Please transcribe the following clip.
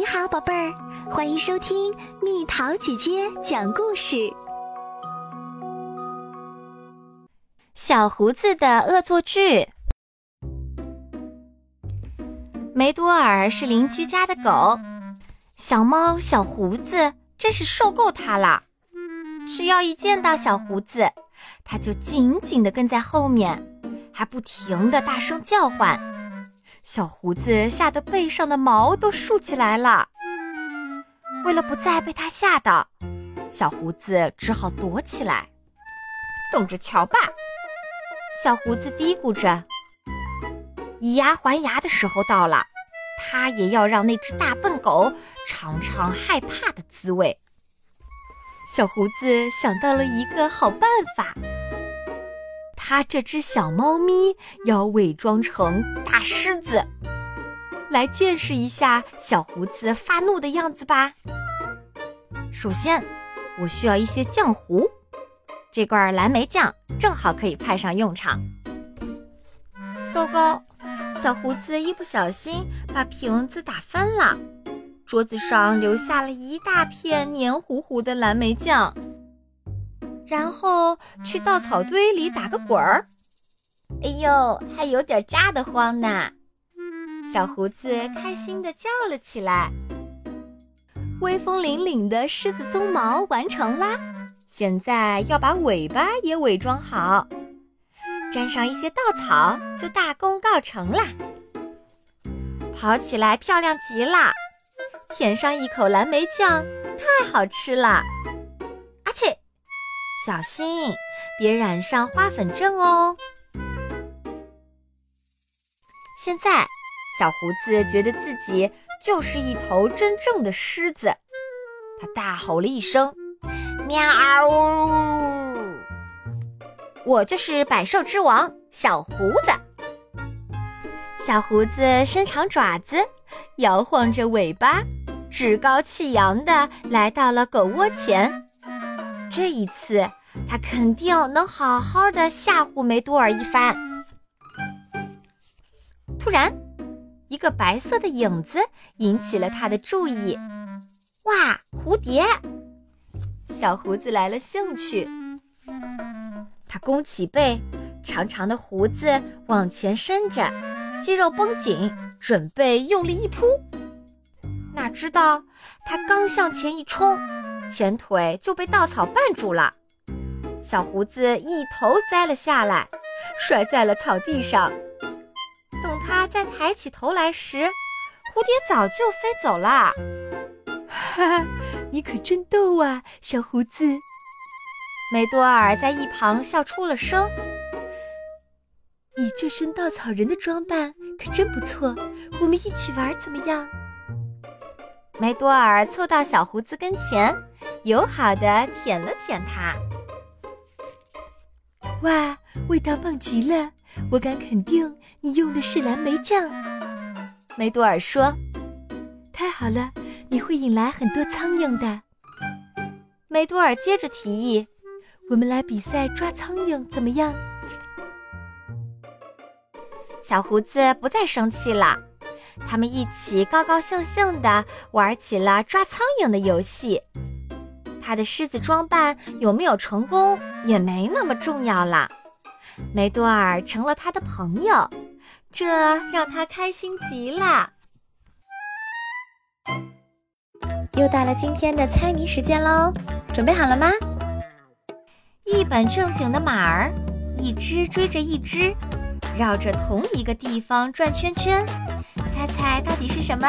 你好，宝贝儿，欢迎收听蜜桃姐姐讲故事。小胡子的恶作剧。梅多尔是邻居家的狗，小猫小胡子真是受够它了。只要一见到小胡子，它就紧紧地跟在后面，还不停地大声叫唤。小胡子吓得背上的毛都竖起来了。为了不再被它吓到，小胡子只好躲起来。等着瞧吧，小胡子嘀咕着。以牙还牙的时候到了，他也要让那只大笨狗尝尝害怕的滋味。小胡子想到了一个好办法。他这只小猫咪要伪装成大狮子，来见识一下小胡子发怒的样子吧。首先，我需要一些浆糊，这罐蓝莓酱正好可以派上用场。糟糕，小胡子一不小心把瓶子打翻了，桌子上留下了一大片黏糊糊的蓝莓酱。然后去稻草堆里打个滚儿，哎呦，还有点扎得慌呢！小胡子开心地叫了起来。威风凛凛的狮子鬃毛完成啦，现在要把尾巴也伪装好，沾上一些稻草，就大功告成啦！跑起来漂亮极了，舔上一口蓝莓酱，太好吃了！小心，别染上花粉症哦！现在，小胡子觉得自己就是一头真正的狮子，他大吼了一声：“喵呜！我就是百兽之王小胡子。”小胡子伸长爪子，摇晃着尾巴，趾高气扬地来到了狗窝前。这一次，他肯定能好好的吓唬梅多尔一番。突然，一个白色的影子引起了他的注意。哇，蝴蝶！小胡子来了兴趣。他弓起背，长长的胡子往前伸着，肌肉绷紧，准备用力一扑。哪知道他刚向前一冲。前腿就被稻草绊住了，小胡子一头栽了下来，摔在了草地上。等他再抬起头来时，蝴蝶早就飞走了。哈哈，你可真逗啊，小胡子！梅多尔在一旁笑出了声。你这身稻草人的装扮可真不错，我们一起玩怎么样？梅多尔凑到小胡子跟前。友好的舔了舔它。哇，味道棒极了！我敢肯定，你用的是蓝莓酱。梅多尔说：“太好了，你会引来很多苍蝇的。”梅多尔接着提议：“我们来比赛抓苍蝇，怎么样？”小胡子不再生气了，他们一起高高兴兴地玩起了抓苍蝇的游戏。他的狮子装扮有没有成功也没那么重要了，梅多尔成了他的朋友，这让他开心极了。又到了今天的猜谜时间喽，准备好了吗？一本正经的马儿，一只追着一只，绕着同一个地方转圈圈，猜猜到底是什么？